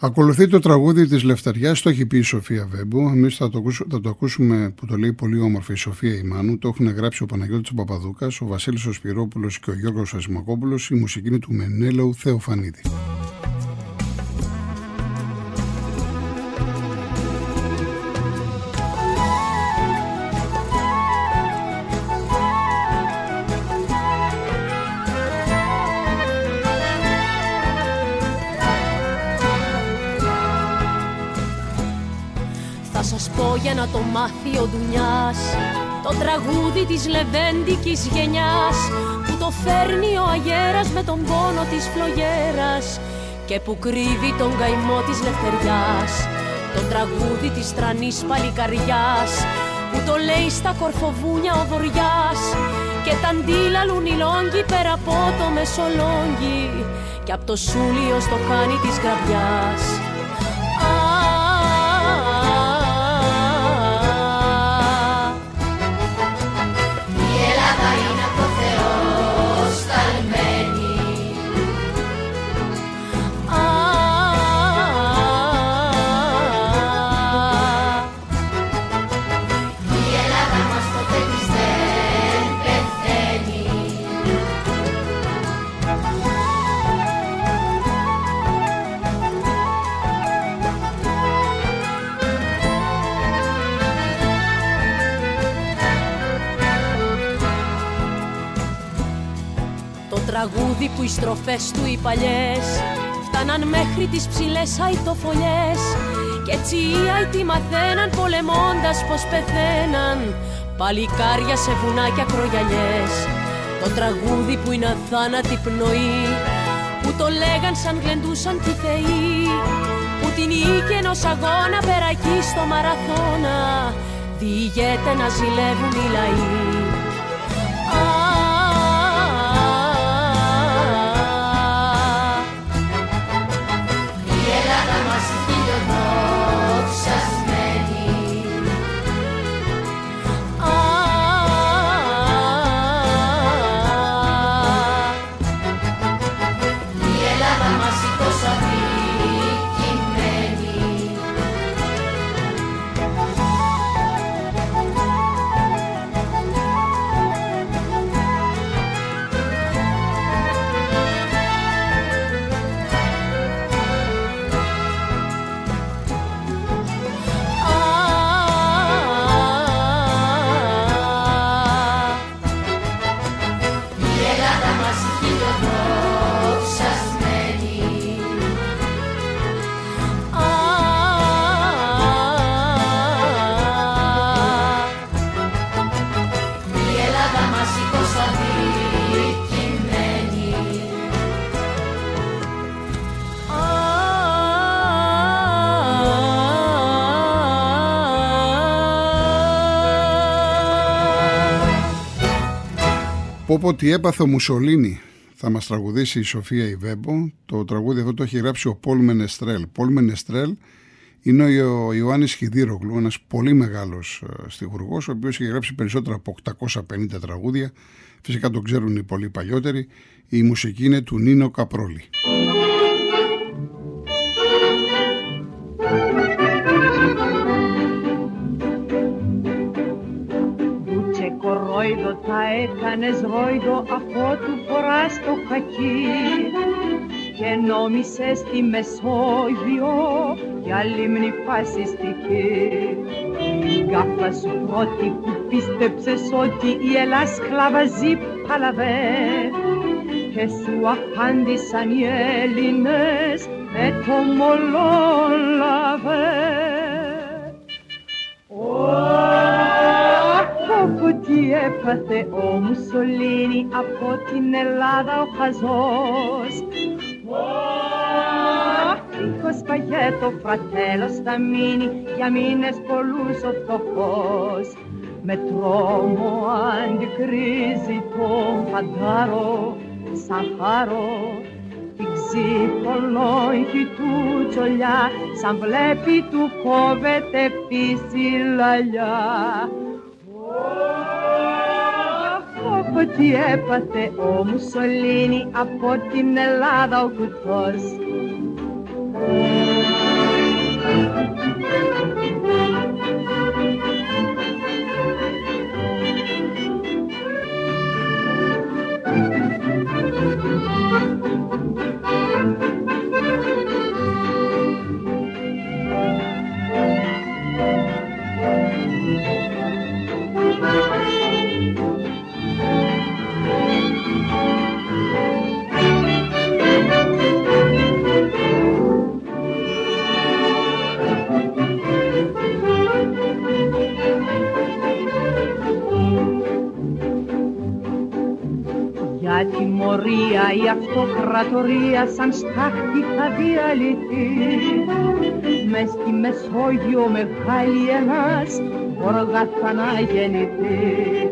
Ακολουθεί το τραγούδι της Λευταριάς, το έχει πει η Σοφία Βέμπου. Εμείς θα το, θα το ακούσουμε που το λέει πολύ όμορφη η Σοφία Ιμάνου. Το έχουν γράψει ο Παναγιώτης Παπαδούκας, ο Βασίλης ο Σπυρόπουλος και ο Γιώργος Ασημακόπουλος. Η μουσική είναι του Μενέλαου Θεοφανίδη. Να το μάθει ο Ντουνιάς Το τραγούδι της λεβέντικης γενιάς Που το φέρνει ο αγέρας με τον πόνο της φλογέρας Και που κρύβει τον καημό της λευτεριάς Το τραγούδι της τρανής παλικαριάς Που το λέει στα κορφοβούνια ο βοριάς Και τα αντίλαλουν οι λόγκοι πέρα από το μεσολόγγι Και από το σούλιο στο χάνι της γραβιάς τραγούδι που οι στροφές του οι παλιές φτάναν μέχρι τις ψηλές αητοφολιές κι έτσι οι αητοί μαθαίναν πολεμώντας πως πεθαίναν παλικάρια σε βουνάκια κρογιαλιές. Το τραγούδι που είναι αθάνατη πνοή που το λέγαν σαν γλεντούσαν τη θεοί που την οίκη ενός αγώνα περακεί στο μαραθώνα διηγέται να ζηλεύουν οι λαοί Πω τι έπαθε ο Μουσολίνη θα μας τραγουδήσει η Σοφία Ιβέμπο. Το τραγούδι αυτό το έχει γράψει ο Πολ Μενεστρέλ. Πολ Μενεστρέλ είναι ο Ιωάννης Χιδίρογλου, ένας πολύ μεγάλος ε, στιγουργός, ο οποίος έχει γράψει περισσότερα από 850 τραγούδια. Φυσικά το ξέρουν οι πολύ παλιότεροι. Η μουσική είναι του Νίνο Καπρόλη. Ρόιδο θα έκανες ρόιδο αφότου φοράς το χακί και νόμισες στη Μεσόγειο για λίμνη φασιστική. Η γκάφα σου πρώτη που πίστεψες ότι η Ελλάς σκλαβαζεί παλαβέ και σου απάντησαν οι Έλληνες με το μολόλαβε. Άκου τι έπαθε ο Μουσολίνη από την Ελλάδα ο χαζός Τείχος παγέτο φρατέλος θα μείνει για μήνες πολλούς ο φτωχός με τρόμο αντικρίζει τον φαντάρο σαν χάρο την ξύπολόγη του τσολιά σαν βλέπει του κόβεται πίση λαλιά τι έπαθε ο Μουσολίνη από την Ελλάδα ο κουτός. Αυτοκρατορία σαν στάχτη θα διαλυθεί. Μες στη Μεσόγειο μεγάλη ένας όργα θα αναγεννηθεί.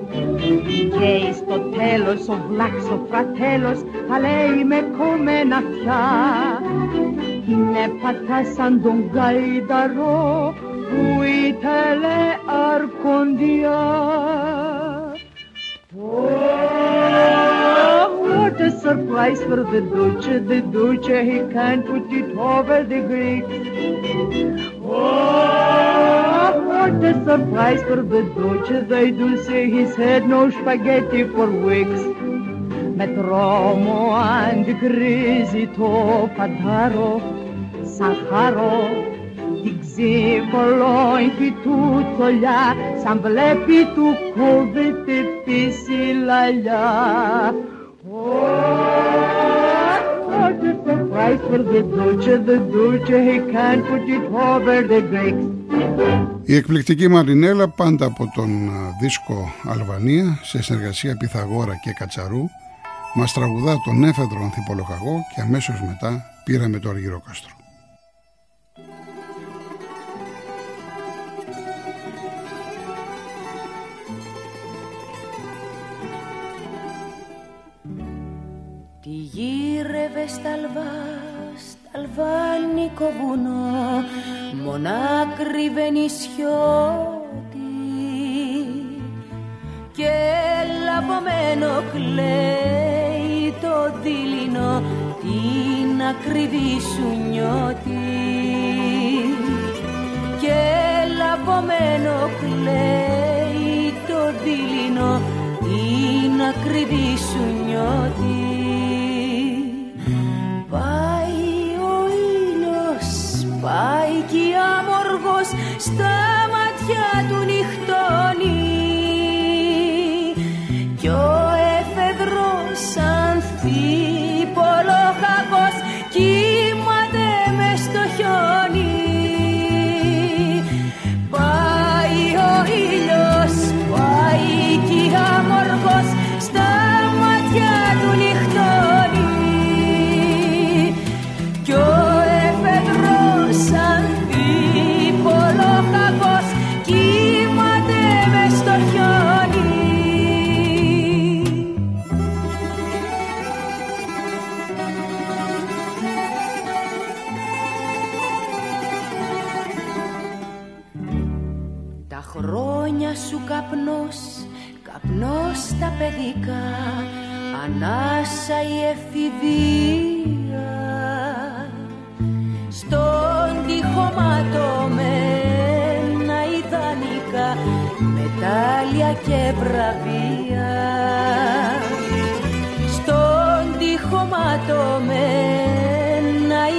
Και στο τέλος ο Βλάξ ο φρατέλος θα λέει με κομμένα αυτιά την έπατα σαν τον Γαϊδαρό που ήθελε αρκοντιά. what a surprise for the Duce, the Duce, he can't put it over the Greeks. Oh, what a surprise for the Duce, they do say he's had no spaghetti for weeks. Με τρόμο αντικρίζει το φαντάρο, σαν χαρό, την ξυκολόγη του τσολιά, σαν βλέπει του κόβεται πίση λαλιά. Η εκπληκτική Μαρινέλα πάντα από τον δίσκο Αλβανία σε συνεργασία Πιθαγόρα και Κατσαρού μας τραγουδά τον έφεδρο ανθιπολογαγό και αμέσως μετά πήραμε το Αργυροκάστρο. γύρευε στα αλβάνικο βουνό μονάκριβε νησιώτη και λαβωμένο κλαίει το δίληνο την ακριβή σου νιώτη και λαβωμένο κλαίει το δίληνο την ακριβή σου νιώτη αμοργός στα μάτια του νυχτώνει Ανάσα η εφηβεία Στον τοίχο ματωμένα ιδανικά Μετάλλια και βραβεία. Στον τοίχο ματωμένα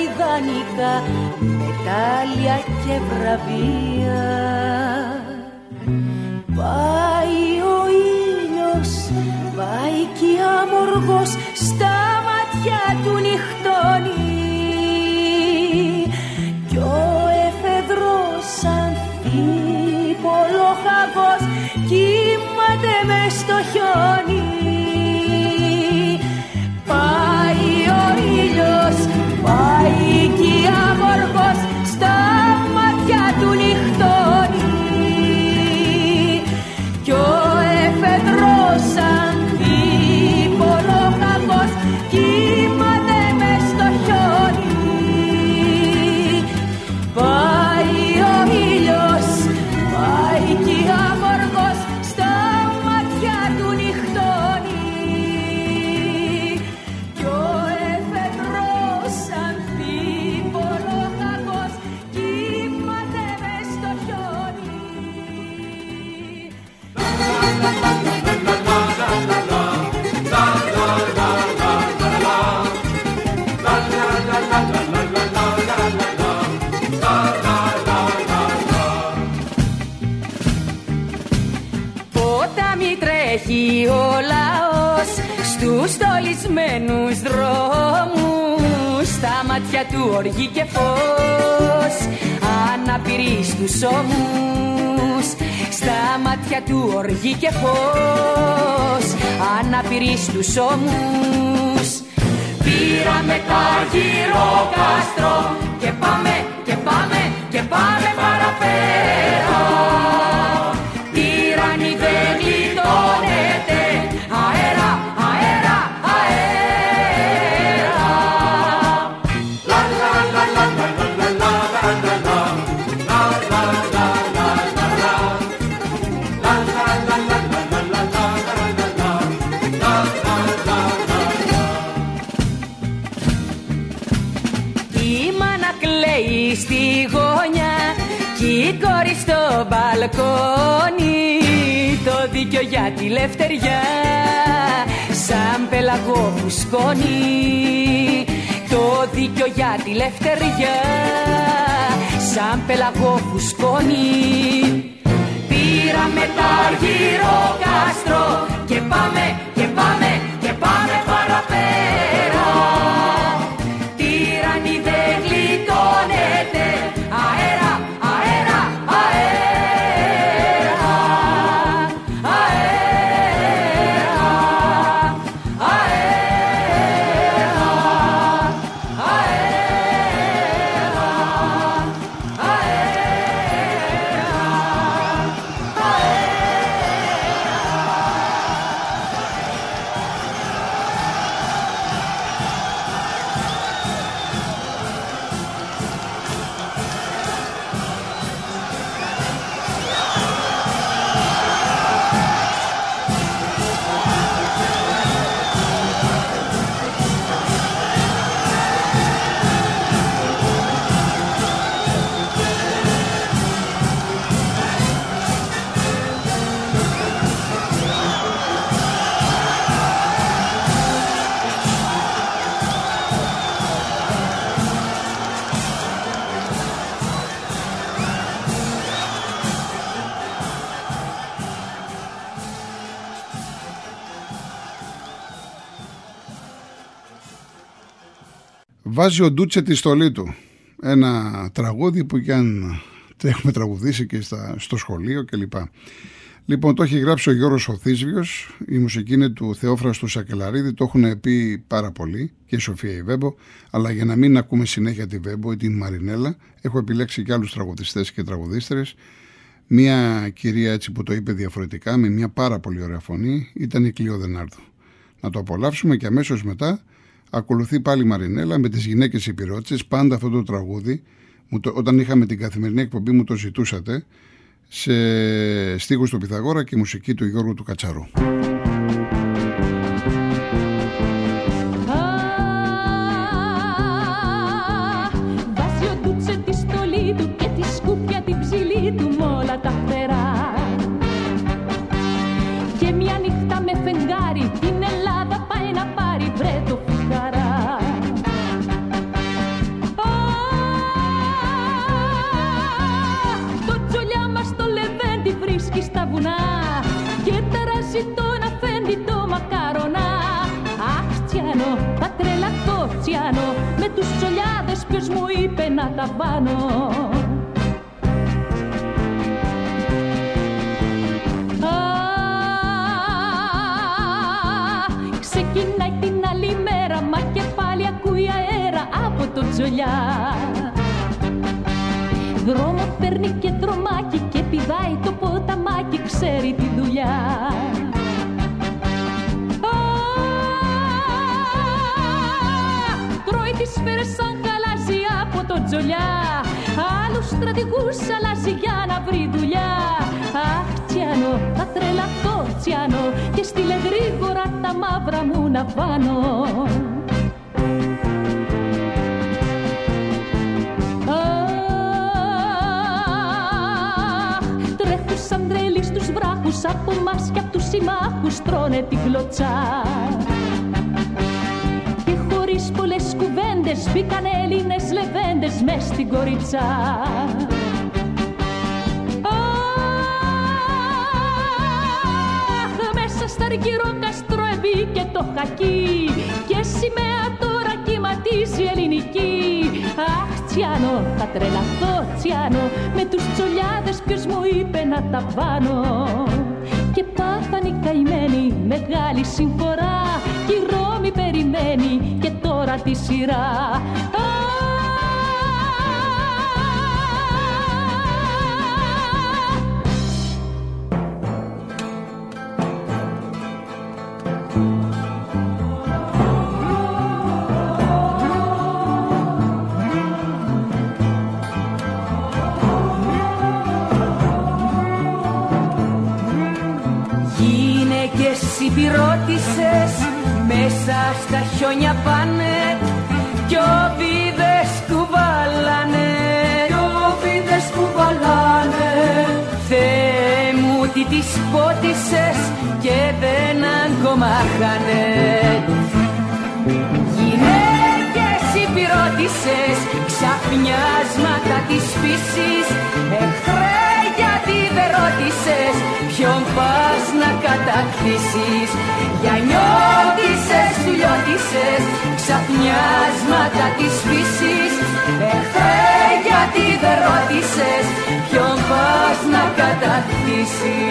ιδανικά Μετάλλια και βραβεία. Πάει ο ήλιος, πάει κι αμοργός Κύμαται μες στο χιόνι τρέχει ο λαός στους στολισμένους δρόμους στα μάτια του οργή και φως αναπηρεί στους ώμους Στα μάτια του οργή και φως Αναπηρείς τους ώμους. Πήραμε τα γύρω κάστρο Και πάμε και πάμε και πάμε παραπέρα μπαλκόνι Το δίκιο για τη λευτεριά. Σαν πελαγό φουσκώνει Το δίκιο για τη λευτεριά. Σαν πελαγό φουσκώνει. Πήραμε τα αργύρο κάστρο Και πάμε, και πάμε, και πάμε παραπέρα Βάζει ο Ντούτσε τη στολή του. Ένα τραγούδι που και αν το έχουμε τραγουδήσει και στα, στο σχολείο κλπ. Λοιπόν, το έχει γράψει ο Γιώργος Οθίσβιος, η μουσική είναι του Θεόφραστου Σακελαρίδη, το έχουν πει πάρα πολύ και η Σοφία η Βέμπο, αλλά για να μην ακούμε συνέχεια τη Βέμπο ή την Μαρινέλα, έχω επιλέξει και άλλους τραγουδιστές και τραγουδίστρες. Μία κυρία έτσι που το είπε διαφορετικά, με μια πάρα πολύ ωραία φωνή, ήταν η Κλειό Δενάρδου. Να το απολαύσουμε και αμέσως μετά ακολουθεί πάλι η Μαρινέλα με τις γυναίκες υπηρώτησες, πάντα αυτό το τραγούδι, μου το, όταν είχαμε την καθημερινή εκπομπή μου το ζητούσατε, σε στίχους του Πυθαγόρα και μουσική του Γιώργου του Κατσαρού. Να τα βάνω. Α, Ξεκινάει την άλλη μέρα, μα και πάλι ακούει αέρα από το τζολιά. Δρόμο παίρνει και δρομάκι και πηδάει το ποταμάκι, ξέρει τη δουλειά. Τζολιά. Άλλους στρατηγούς αλλάζει για να βρει δουλειά. Αχ Τσιάνο, θα τρελαθώ Τσιάνο Και στείλε γρήγορα τα μαύρα μου να βάνω Αχ, Τρέχουν σαν τρελοί στους βράχους Από μας και απ' τους συμμάχους τρώνε την κλωτσά. Και χωρίς πολλές κουβέντες Μπήκαν Έλληνες λεβέντες μες στην κοριτσά Αχ, μέσα στα αργυρό καστρό και το χακί Και σημαία τώρα κυματίζει ελληνική. Αχ, τσιάνο, θα τρελαθώ τσιάνο Με τους τσολιάδες ποιος μου είπε να τα πάνω Και πάθαν οι καημένοι μεγάλη συμφορά Κι η Ρώμη περιμένει και τώρα τη σειρά. Ρώτησες μέσα στα χιόνια πάνε κι βίδες κουβαλάνε κι βίδες κουβαλάνε Θεέ μου τι τις πότισες και δεν αγκομάχανε. Γυναίκες υπηρώτησες ξαφνιάσματα της φύσης. Εχθρέ γιατί δεν ρώτησες ποιον πας να κατακτήσεις. Για νιώτησες, λιώτησες, ξαφνιάσματα της φύσης. Εχθέ γιατί δεν ρώτησες ποιον πας να κατακτήσεις.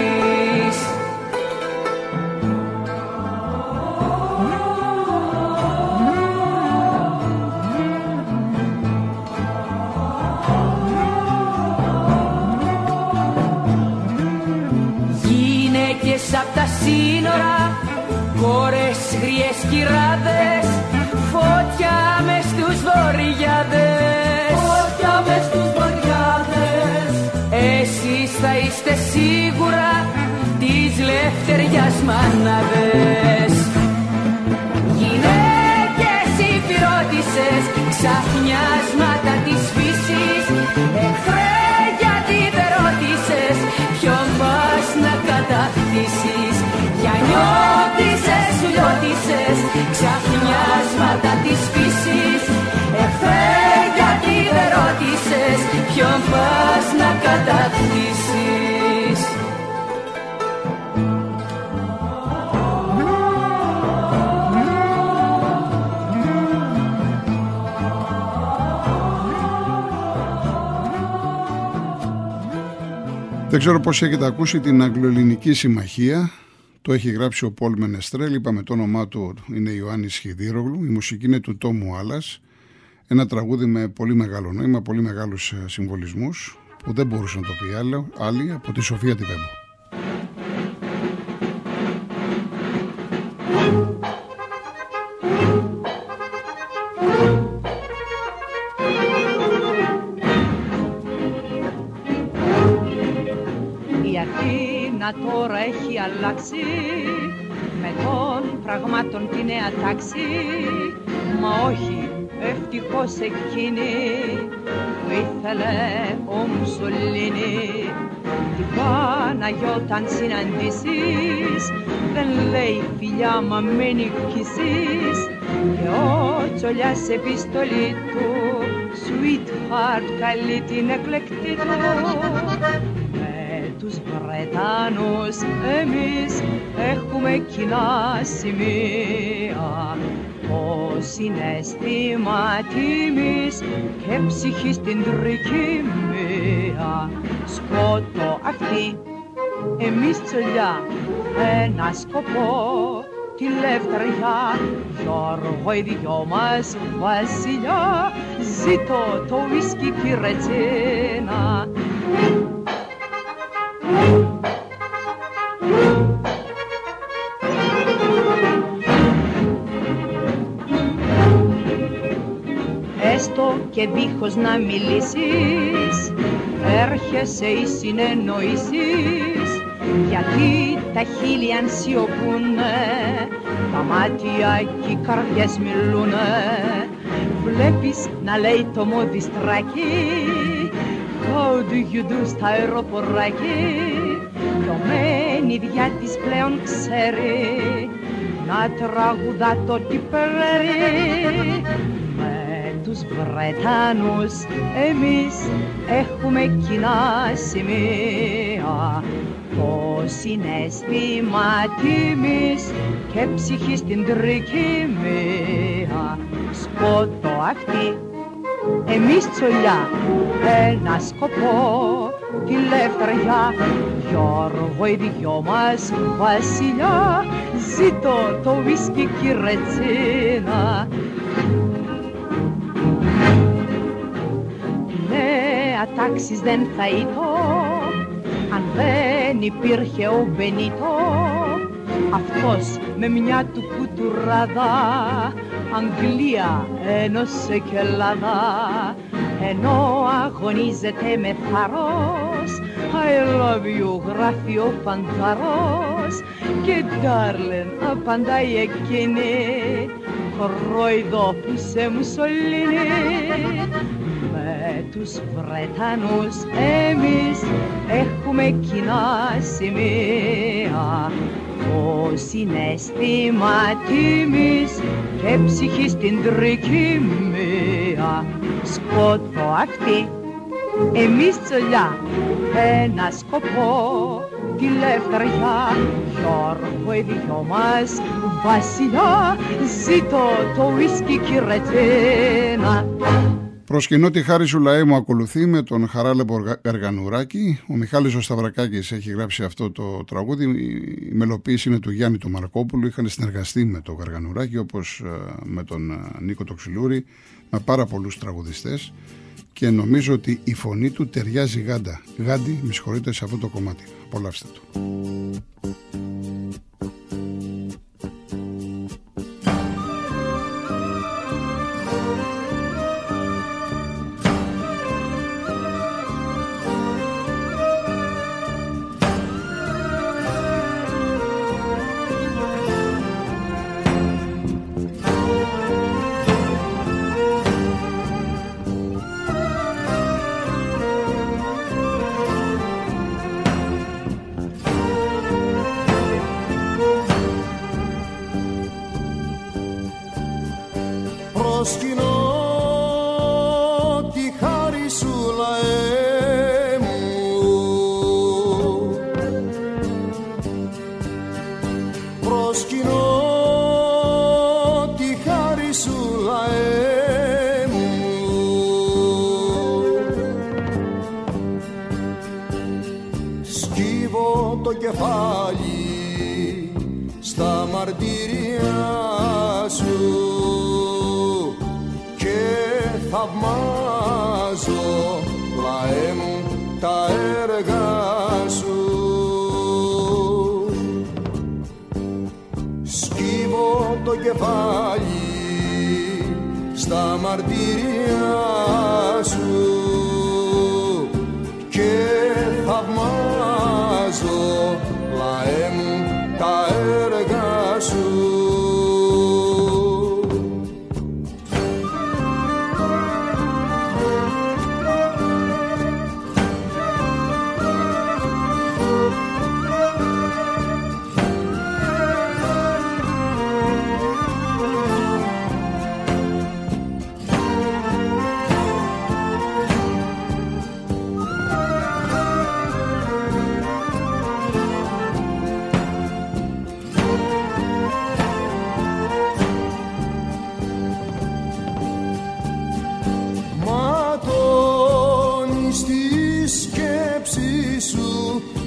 Απ' τα σύνορα κόρες γριές κυράδες φώτια μες στους βοριάδες. Φώτια μες στους βοριάδες. Εσείς θα είστε σίγουρα της λευτεριάς μάναδες. Γυναίκες υπηρώτησες ξαφνιάσματα της φύσης. Εχθρέ γιατί δεν ρώτησες ποιον πας να κατακτήσεις Για νιώτησες, της φύσης Εχθρέ γιατί δεν ρώτησες ποιον πας να κατακτήσεις Δεν ξέρω πώς έχετε ακούσει την Αγγλοελληνική Συμμαχία. Το έχει γράψει ο Πολ Μενεστρέλ. Είπαμε το όνομά του είναι Ιωάννης Χιδίρογλου. Η μουσική είναι του Τόμου Άλλας. Ένα τραγούδι με πολύ μεγάλο νόημα, πολύ μεγάλους ε, συμβολισμούς που δεν μπορούσε να το πει άλλο, άλλη από τη Σοφία Τιβέμπο. Η Αθήνα τώρα έχει αλλάξει. Με των πραγμάτων τη νέα τάξη. Μα όχι ευτυχώς εκείνη που ήθελε ο Μουσολίνη. Την Παναγιώτα αν συναντήσεις δεν λέει φιλιά μα με νικήσεις. Και ο Τσολιάς επιστολή του Sweetheart καλεί την εκλεκτή του με τους Βρετάνους εμείς έχουμε κοινά σημεία. Το συναίσθημα τιμής και ψυχή στην τρικυμία σκότω αυτή εμείς τσολιά. Ένα σκοπό τη λευτεριά. Γιώργο οι δυο μας βασιλιά. Ζήτω το ουίσκι και η ρετσίνα και δίχως να μιλήσεις. Έρχεσαι οι συνεννοήσεις. Γιατί τα χείλη αν σιωπούνε Τα μάτια και οι καρδιές μιλούνε. Βλέπεις να λέει το μοδιστράκι How do you do στα αεροποράκι; Το μένιδια της πλέον ξέρει Να τραγουδά το τυπερέρι Με τους Βρετάνους. Εμείς έχουμε κοινά σημεία. Το συναίσθημα τιμής και ψυχή στην τρικυμία σκότω αυτή εμείς τσολιά. Ένα σκοπό τη λευτεριά. Γιώργο οι δυο μας βασιλιά. Ζήτω το βίσκι κυρετσίνα Νέα τάξης δεν θα ήτω αν δεν υπήρχε ο Μπενίτο αυτός με μια του κουτουράδα Αγγλία ένωσε και Ελλάδα. Ενώ αγωνίζεται με θάρρος I love you γράφει ο Πανταρός και darling απαντάει εκείνη κορόιδο που σε Μουσολίνη με τους Βρετανούς. Εμείς έχουμε κοινά σημεία. Το συνέστημα τιμής και ψυχή στην τρικυμία σκότω αυτή εμείς τσολιά. Ένα σκοπό τη λευτεριά. Γιώργο οι δυο μας. Βασιλιά ζήτω το ουίσκι κυρετένα Προσκυνώ τη χάρη σου λαέ μου ακολουθεί με τον Χαράλεπο Γαργανουράκη. Ο Μιχάλης ο Σταυρακάκης έχει γράψει αυτό το τραγούδι. Η μελοποίηση είναι του Γιάννη του Μαρκόπουλου. Είχαν συνεργαστεί με τον Γαργανουράκη όπως ε, με τον ε, Νίκο Τοξιλούρη με πάρα πολλούς τραγουδιστές και νομίζω ότι η φωνή του ταιριάζει γάντα. Γάντι, με συγχωρείτε σε αυτό το κομμάτι. Απολαύστε το. Στα σου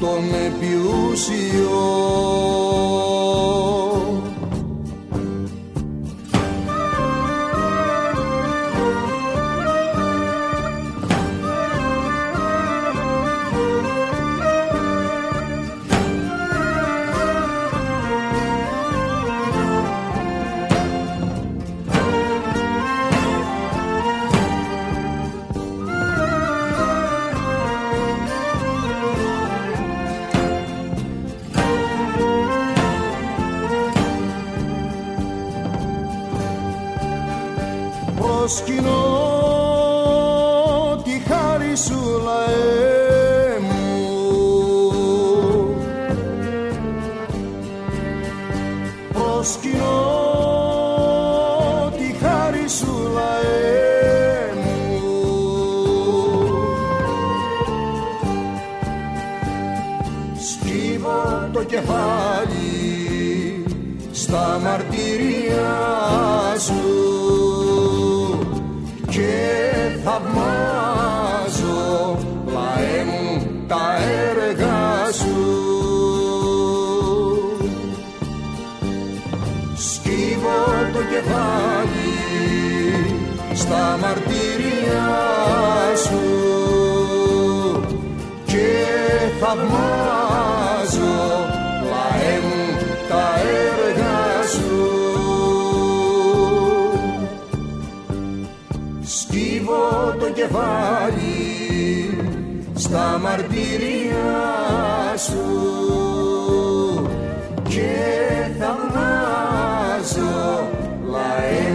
το το κεφάλι στα μαρτυρία σου και θαυμάζω λαέ μου τα έργα σου. Σκύβω το κεφάλι στα μαρτυρία σου και I